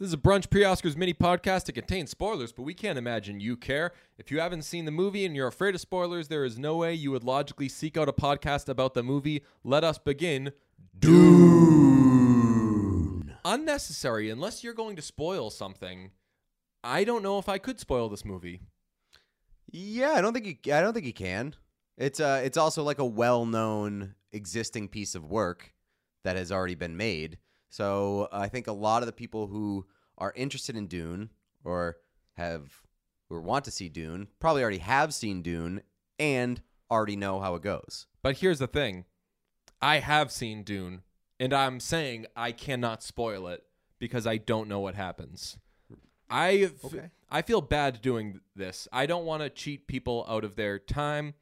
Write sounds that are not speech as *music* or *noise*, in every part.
This is a Brunch Pre Oscars mini podcast. It contains spoilers, but we can't imagine you care. If you haven't seen the movie and you're afraid of spoilers, there is no way you would logically seek out a podcast about the movie. Let us begin. Dune. Unnecessary, unless you're going to spoil something. I don't know if I could spoil this movie. Yeah, I don't think you. I don't think you can. It's uh, it's also like a well-known existing piece of work that has already been made. So I think a lot of the people who are interested in Dune or have or want to see Dune probably already have seen Dune and already know how it goes. But here's the thing I have seen Dune, and I'm saying I cannot spoil it because I don't know what happens. I Okay. I feel bad doing this. I don't want to cheat people out of their time,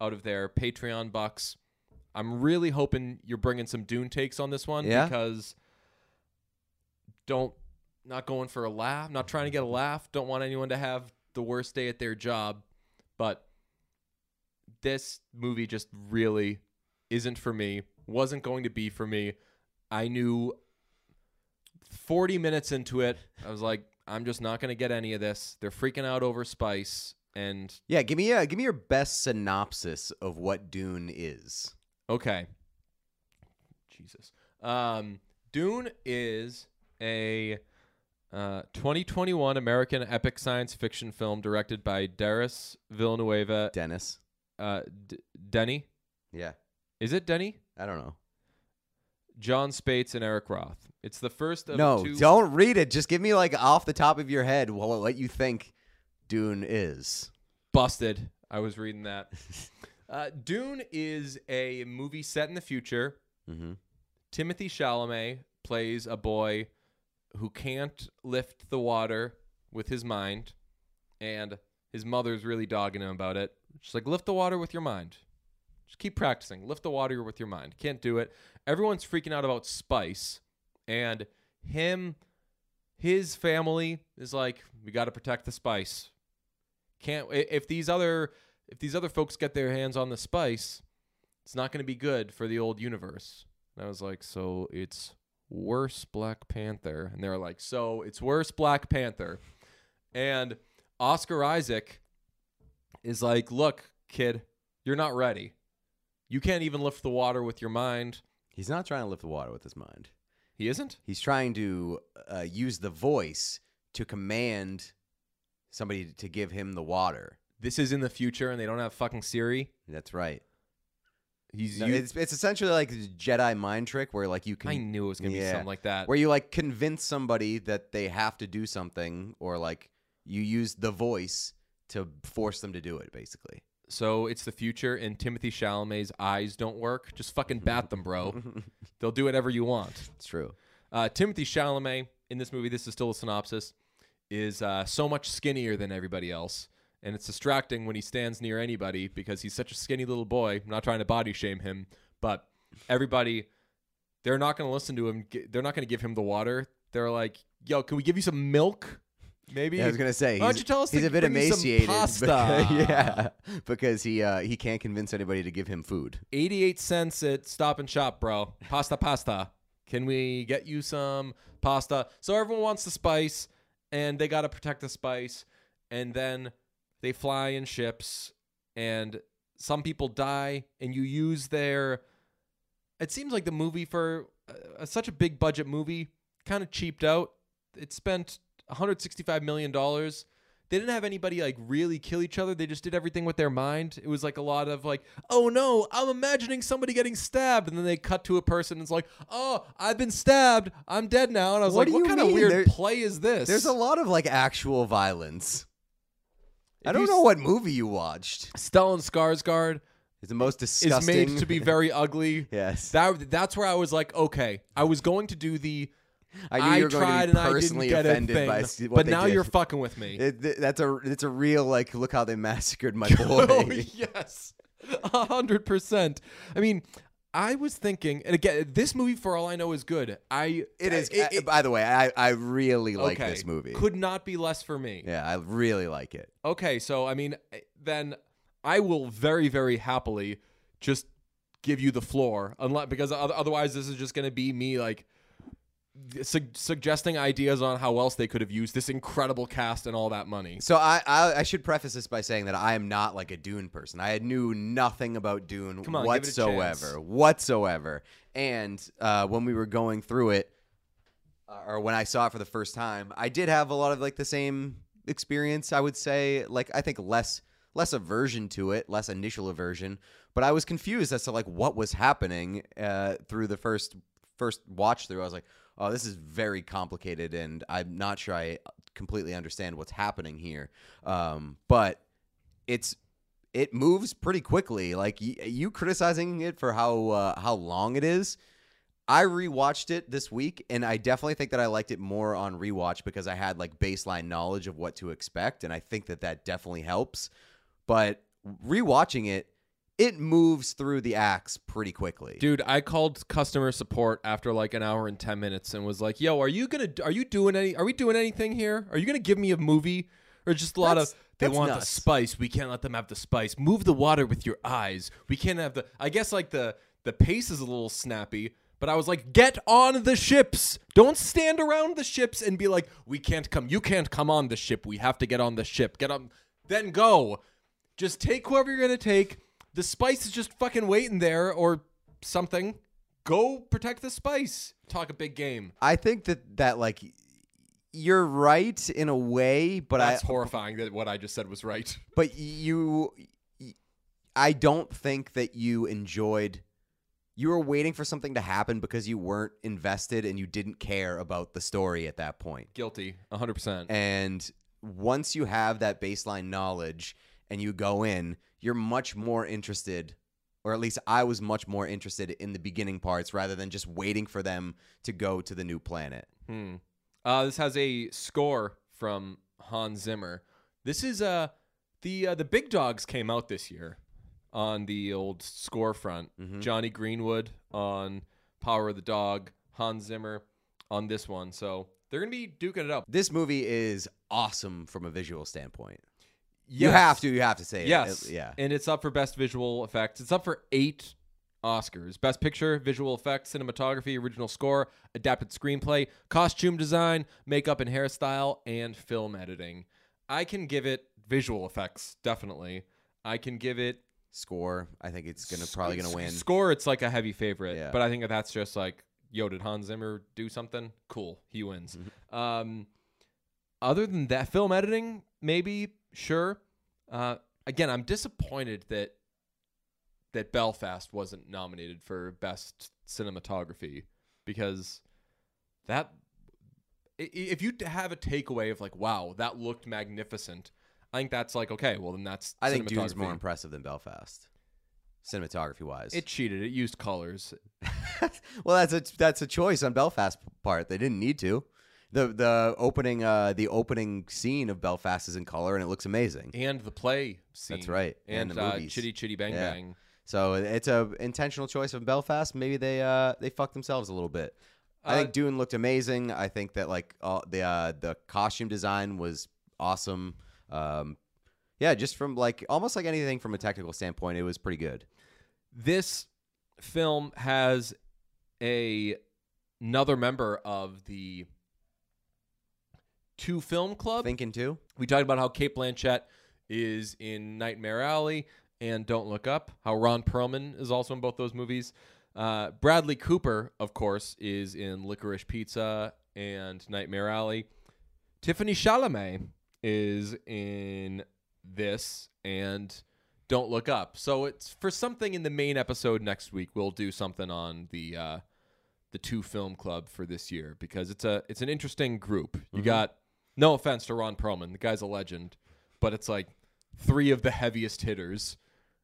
out of their Patreon bucks. I'm really hoping you're bringing some Dune takes on this one Yeah? because don't not going for a laugh, not trying to get a laugh. Don't want anyone to have the worst day at their job, but this movie just really isn't for me. Wasn't going to be for me. I knew 40 minutes into it, I was like, I'm just not going to get any of this. They're freaking out over spice. And Yeah, give me a give me your best synopsis of what Dune is. okay. Jesus. Um, Dune is a uh, 2021 American epic science fiction film directed by Darius Villanueva. Dennis. Uh, D- Denny? Yeah, Is it Denny? I don't know. Jon Spaihts and Eric Roth. It's the first of no, two. don't read it. Just give me like off the top of your head what, what you think Dune is. Busted. I was reading that. *laughs* Uh, Dune is a movie set in the future. Mm-hmm. Timothy Chalamet plays a boy who can't lift the water with his mind, and his mother's really dogging him about it. She's like, lift the water with your mind. Just keep practicing. Lift the water with your mind. Can't do it. Everyone's freaking out about Spice, and him, his family is like, we got to protect the Spice. Can't if these other if these other folks get their hands on the Spice, it's not going to be good for the old universe. And I was like, so it's worse Black Panther. And they're like, so it's worse Black Panther. And Oscar Isaac is like, look, kid, you're not ready. You can't even lift the water with your mind. He's not trying to lift the water with his mind. He isn't? He's trying to uh, use the voice to command somebody to give him the water. This is in the future and they don't have fucking Siri. That's right. He's No, you- it's it's essentially like a Jedi mind trick where like you can I knew it was going to be Yeah. something like that. where you like convince somebody that they have to do something or like you use the voice to force them to do it basically. So it's the future, and Timothy Chalamet's eyes don't work. Just fucking *laughs* bat them, bro. *laughs* They'll do whatever you want. It's true. Uh, Timothy Chalamet in this movie, this is still a synopsis, is uh, so much skinnier than everybody else. And it's distracting when he stands near anybody because he's such a skinny little boy. I'm not trying to body shame him, but everybody, they're not going to listen to him. They're not going to give him the water. They're like, yo, can we give you some milk? Maybe. Yeah, I was gonna say Why don't he's, you tell us he's a bit bring you some emaciated. pasta? because- *laughs* yeah, because he uh, he can't convince anybody to give him food. 88 cents at Stop and Shop, bro. Pasta, pasta. Can we get you some pasta? So everyone wants the spice, and they got to protect the spice. And then they fly in ships, and some people die, and you use their. It seems like the movie for uh, such a big budget movie kind of cheaped out. It spent 165 million dollars. They didn't have anybody like really kill each other. They just did everything with their mind. It was like a lot of like, oh no, I'm imagining somebody getting stabbed, and then they cut to a person. And it's like, oh, I've been stabbed. I'm dead now. And I was What like, what kind of weird There- play is this? There's a lot of like actual violence. I don't know what movie you watched. Stellan Skarsgård is the most is disgusting. made to be very *laughs* ugly. yes. That that's where I was like, okay, I was going to do the. I knew you were going tried to be and I didn't offended get a by thing, what but they now did. you're fucking with me. It, th- that's a it's a real like look how they massacred my *laughs* oh, boy. Oh *laughs* yes, a hundred percent. I mean, I was thinking, and again, this movie, for all I know, is good. I It is. It, uh, by the way, I I really like okay, this movie. Could not be less for me. yeah, I really like it. Okay, so I mean, then I will very, very happily just give you the floor, unless because otherwise this is just going to be me like su- suggesting ideas on how else they could have used this incredible cast and all that money. So I, I I should preface this by saying that I am not like a Dune person. I knew nothing about Dune Come on, give it a whatsoever, chance. whatsoever. And uh, when we were going through it, uh, or when I saw it for the first time, I did have a lot of like the same experience. I would say, like I think less less aversion to it, less initial aversion, but I was confused as to like what was happening uh, through the first first watch through. I was like, oh, this is very complicated, and I'm not sure I completely understand what's happening here. Um, but it's it moves pretty quickly. Like y- you criticizing it for how uh, how long it is. I rewatched it this week, and I definitely think that I liked it more on rewatch because I had like baseline knowledge of what to expect, and I think that that definitely helps. But rewatching it, it moves through the acts pretty quickly. Dude, I called customer support after like an hour and 10 minutes and was like, "Yo, are you going to are you doing any are we doing anything here? Are you going to give me a movie or just a lot That's- of they want the spice. We can't let them have the spice. Move the water with your eyes. We can't have the I guess like the the pace is a little snappy, but I was like, "Get on the ships. Don't stand around the ships and be like, "We can't come. You can't come on the ship. We have to get on the ship. Get on then go." Just take whoever you're gonna take. The spice is just fucking waiting there or something. Go protect the spice. Talk a big game. I think that that like you're right in a way, but That's I horrifying that what I just said was right. *laughs* but you I don't think that you enjoyed you were waiting for something to happen because you weren't invested and you didn't care about the story at that point. Guilty. 100%. And once you have that baseline knowledge and you go in, you're much more interested, or at least I was much more interested in the beginning parts rather than just waiting for them to go to the new planet. Hmm. Uh, this has a score from Hans Zimmer. This is uh the uh, the big dogs came out this year on the old score front. Mhm. Jonny Greenwood on Power of the Dog, Hans Zimmer on this one. So they're gonna be duking it up. This movie is awesome from a visual standpoint. You have to, you have to say Yes. it. Yeah. And it's up for best visual effects. It's up for eight Oscars: Best Picture, Visual Effects, Cinematography, Original Score, Adapted Screenplay, Costume Design, Makeup and Hairstyle, and Film Editing. I can give it visual effects, definitely. I can give it Score. I think it's gonna probably gonna win. Score, it's like a heavy favorite, Yeah. but I think that's just like, yo, did Hans Zimmer do something? Cool, he wins. Mm-hmm. Um, other than that, film editing, maybe, sure. Uh, again, I'm disappointed that that Belfast wasn't nominated for best cinematography because that if you have a takeaway of like, wow, that looked magnificent. I think that's like okay, well then that's I think Dune's more impressive than Belfast, cinematography wise. It cheated. It used colors. *laughs* well, that's a that's a choice on Belfast part. They didn't need to. The The opening uh, the opening scene of Belfast is in color and it looks amazing. and the play scene. That's right, And, and the uh, movies. Chitty Chitty Bang Yeah. Bang. So it's a intentional choice of Belfast. Maybe they uh, they fucked themselves a little bit. I Uh, think Dune looked amazing. I think that like all the uh, the costume design was awesome. Um, yeah, just from like almost like anything from a technical standpoint, it was pretty good. This film has a another member of the Two Film Club. Thinking too. We talked about how Cate Blanchett is in Nightmare Alley and Don't Look Up. How Ron Perlman is also in both those movies. Uh, Bradley Cooper, of course, is in Licorice Pizza and Nightmare Alley. Tiffany Chalamet is in this and Don't Look Up. So it's for something in the main episode next week. We'll do something on the uh, the two film club for this year because it's a it's an interesting group. You got no offense to Ron Perlman, the guy's a legend, but it's like three of the heaviest hitters,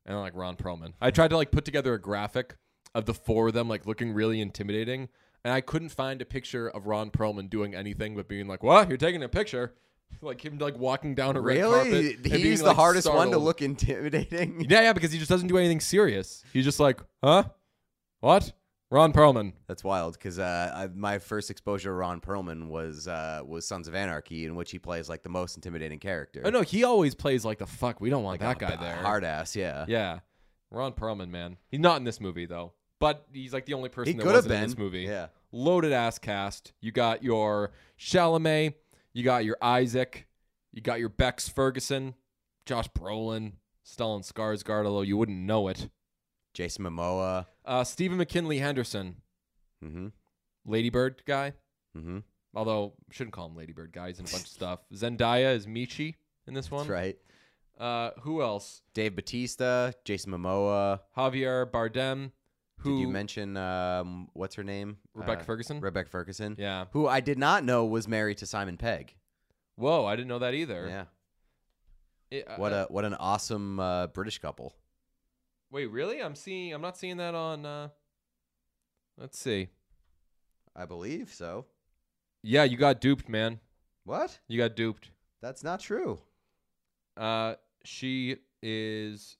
and I'm like Ron Perlman. I tried to like put together a graphic of the four of them like looking really intimidating, and I couldn't find a picture of Ron Perlman doing anything but being like, "What? You're taking a picture?" *laughs* Like him like walking down a red carpet. Really, and being, he's the like, hardest one to startled. look intimidating. Yeah, yeah, because he just doesn't do anything serious. He's just like, huh? What? Ron Perlman. That's wild because uh, I, my first exposure to Ron Perlman was uh, was Sons of Anarchy, in which he plays like the most intimidating character. Oh no, he always plays like the fuck. We don't want like that guy there. hard ass. Yeah. Yeah, Ron Perlman, man. He's not in this movie though. but he's like the only person He that could have wasn't in been this movie. Yeah. Loaded ass cast. You got your Chalamet, you got your Isaac, you got your Bex Ferguson, Josh Brolin, Stellan Skarsgård, although you wouldn't know it. Jason Momoa. Uh, Stephen McKinley Henderson, Mm-hmm. Ladybird guy. Mm-hmm. Although shouldn't call him Ladybird guy. He's in a bunch of stuff. *laughs* Zendaya is Michi in this one. That's right. Uh, who else? Dave Bautista, Jason Momoa. Javier Bardem. Who Did you mention um, what's her name? Rebecca Uh, Ferguson? Rebecca Ferguson. yeah. Who I did not know was married to Simon Pegg. Whoa, I didn't know that either. Yeah. It- uh, What a what an awesome uh, British couple. Wait, really? I'm seeing. I'm not seeing that on. Uh, let's see. I believe so. Yeah, you got duped, man. What? You got duped. That's not true. Uh, she is.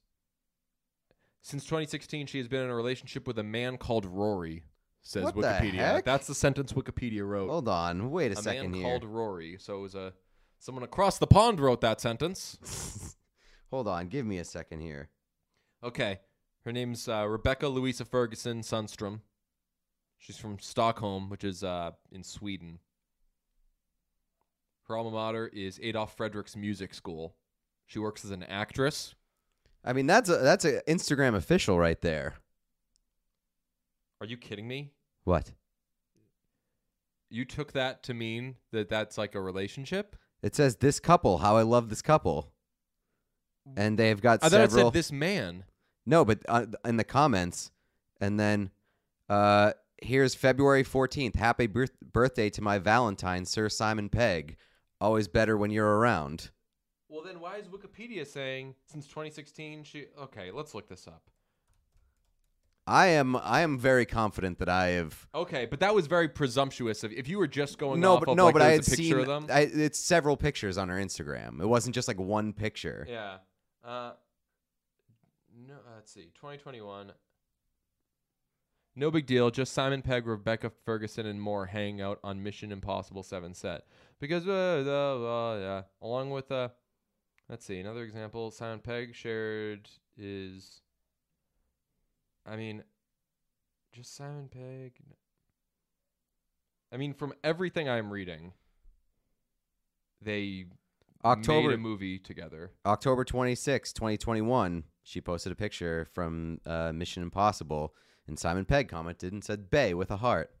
Since 2016, she has been in a relationship with a man called Rory. Says What the Wikipedia. heck? That's the sentence Wikipedia wrote. Hold on. Wait a, a second man here. called Rory. So it was a someone across the pond wrote that sentence. *laughs* Hold on. Give me a second here. Okay, her name's uh, Rebecca Louisa Ferguson Sundstrom. She's from Stockholm, which is uh, in Sweden. Her alma mater is Adolf Fredrik's Music School. She works as an actress. I mean, that's a that's a Instagram official right there. Are you kidding me? What? You took that to mean that that's like a relationship? It says this couple. How I love this couple. And they've got I thought it several. said this man. No, but uh, in the comments, and then uh, here's February 14th. Happy birth- birthday to my Valentine, Sir Simon Pegg. Always better when you're around. Well, then why is Wikipedia saying since 2016 she? Okay, let's look this up. I am I am very confident that I have. Okay, but that was very presumptuous. If, if you were just going no, off but of no, like but I had seen. I, it's several pictures on her Instagram. It wasn't just like one picture. Yeah. Uh, no, uh, let's see. 2021. No big deal. Just Simon Pegg, Rebecca Ferguson, and more hang out on Mission Impossible 7 set. Because, uh, uh, uh, yeah. Along with, uh, let's see, another example. Simon Pegg shared is, I mean, just Simon Pegg. I mean, from everything I'm reading, they made October a movie together. October 26, 2021. She posted a picture from uh, Mission Impossible, and Simon Pegg commented and said "Bay" with a heart.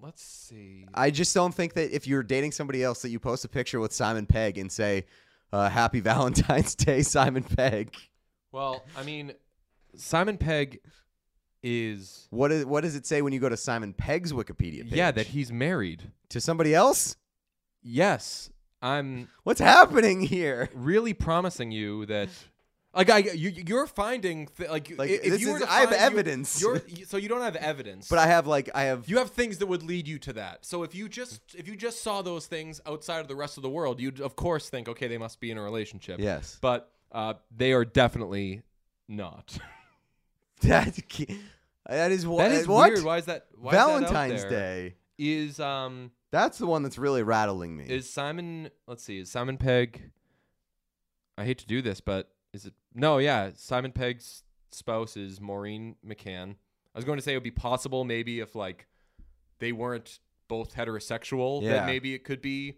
Let's see. I just don't think that if you're dating somebody else that you post a picture with Simon Pegg and say uh, "Happy *laughs* Valentine's Day, Simon Pegg." Well, I mean, Simon Pegg is What is what does it say when you go to Simon Pegg's Wikipedia page? yeah that he's married. to somebody else. Yes, I'm What's happening here? really promising you that. Like I, you, you're finding th- like, Like, if this you were is- to I have find- you- evidence. You're, you- so you don't have evidence, But I have like I have you have things that would lead you to that. So if you just if you just saw those things outside of the rest of the world, you'd of course think, okay, they must be in a relationship. yes. But uh, they are definitely not. *laughs* That that is what that is what weird. Why is that? Why is that out Valentine's there? Day. is um That's the one that's really rattling me. is Simon. Let's see. Is Simon Pegg? I hate to do this, but is it? No, yeah. Simon Pegg's spouse is Maureen McCann. I was going to say it would be possible maybe if like they weren't both heterosexual, Yeah. that maybe it could be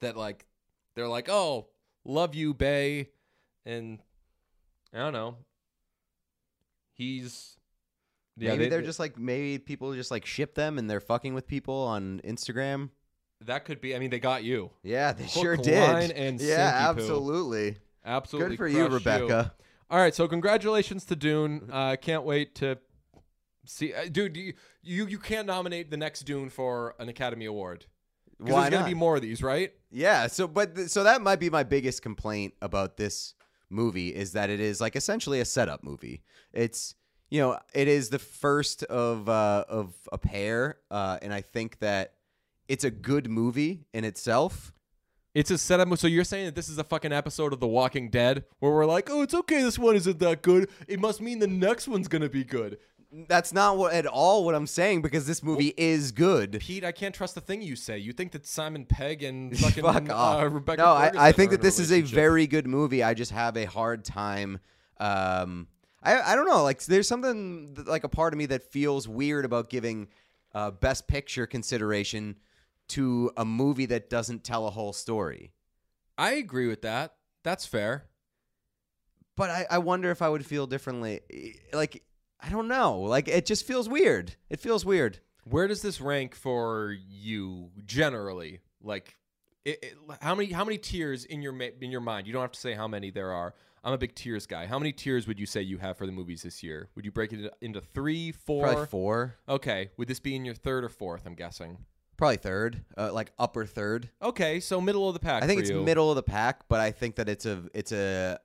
that like they're like, oh, love you, Bay, and I don't know. He's yeah. maybe they, are just like maybe people just like ship them and they're fucking with people on Instagram. that could be. I mean, they got you. Yeah, they Hook, sure did. and yeah, absolutely. Absolutely. Good for you, Rebecca. All right, so congratulations to Dune. Uh, can't wait to see, uh, dude. You, you you can't nominate the next Dune for an Academy Award Why there's gonna be more of these, right? Yeah, so but th- so that might be my biggest complaint about this movie is that it is like essentially a setup movie. It's you know it is the first of uh, of a pair, uh, and I think that it's a good movie in itself. It's a setup. So you're saying that this is a fucking episode of The Walking Dead where we're like, oh, it's okay. This one isn't that good. It must mean the next one's gonna be good. That's not what at all what I'm saying because this movie is good. Pete, I can't trust the thing you say. You think that Simon Pegg and *laughs* fucking Fuck off. Uh, Rebecca no, I, I think that this is a very good movie. I just have a hard time. Um, I I don't know. Like there's something like a part of me that feels weird about giving uh, best picture consideration to a movie that doesn't tell a whole story. I agree with that. That's fair. But I, I wonder if I would feel differently. Like I don't know. Like it just feels weird. It feels weird. Where does this rank for you generally? Like, it, it, how many how many tiers in your in your mind? You don't have to say how many there are. I'm a big tiers guy. How many tiers would you say you have for the movies this year? Would you break it into three, four? Probably four. Okay. Would this be in your third or fourth? I'm guessing. Probably third. Uh, like upper third. Okay, so middle of the pack. I think it's you. middle of the pack, but I think that it's a it's a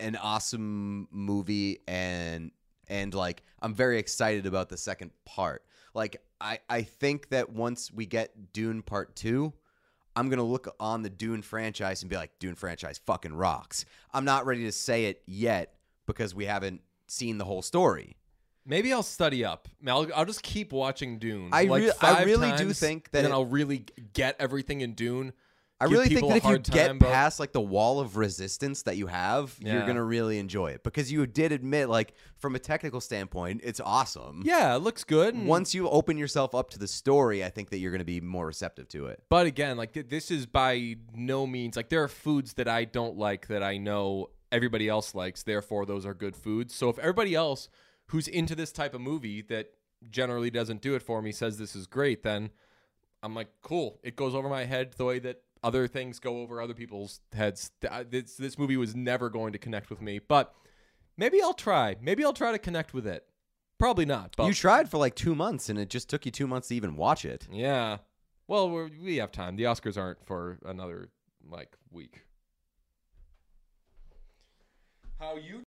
an awesome movie and and like I'm very excited about the second part. Like I I think that once we get Dune Part 2, I'm going to look on the Dune franchise and be like Dune franchise fucking rocks. I'm not ready to say it yet because we haven't seen the whole story. Maybe I'll study up. I'll, I'll just keep watching Dune. I like rea- I really do think that and it- I'll really get everything in Dune. I really think that if you get past like the wall of resistance that you have, you're gonna really enjoy it because you did admit, like from a technical standpoint, it's awesome. Yeah, it looks good. Once you open yourself up to the story, I think that you're gonna be more receptive to it. But again, like th- this is by no means like there are foods that I don't like that I know everybody else likes. Therefore, those are good foods. So if everybody else who's into this type of movie that generally doesn't do it for me says this is great, then I'm like, cool. It goes over my head the way that other things go over other people's heads. This this movie was never going to connect with me, but maybe I'll try. Maybe I'll try to connect with it. Probably not. But You tried for like two months, and it just took you two months to even watch it. yeah. Well, we're, we have time. The Oscars aren't for another like week. How you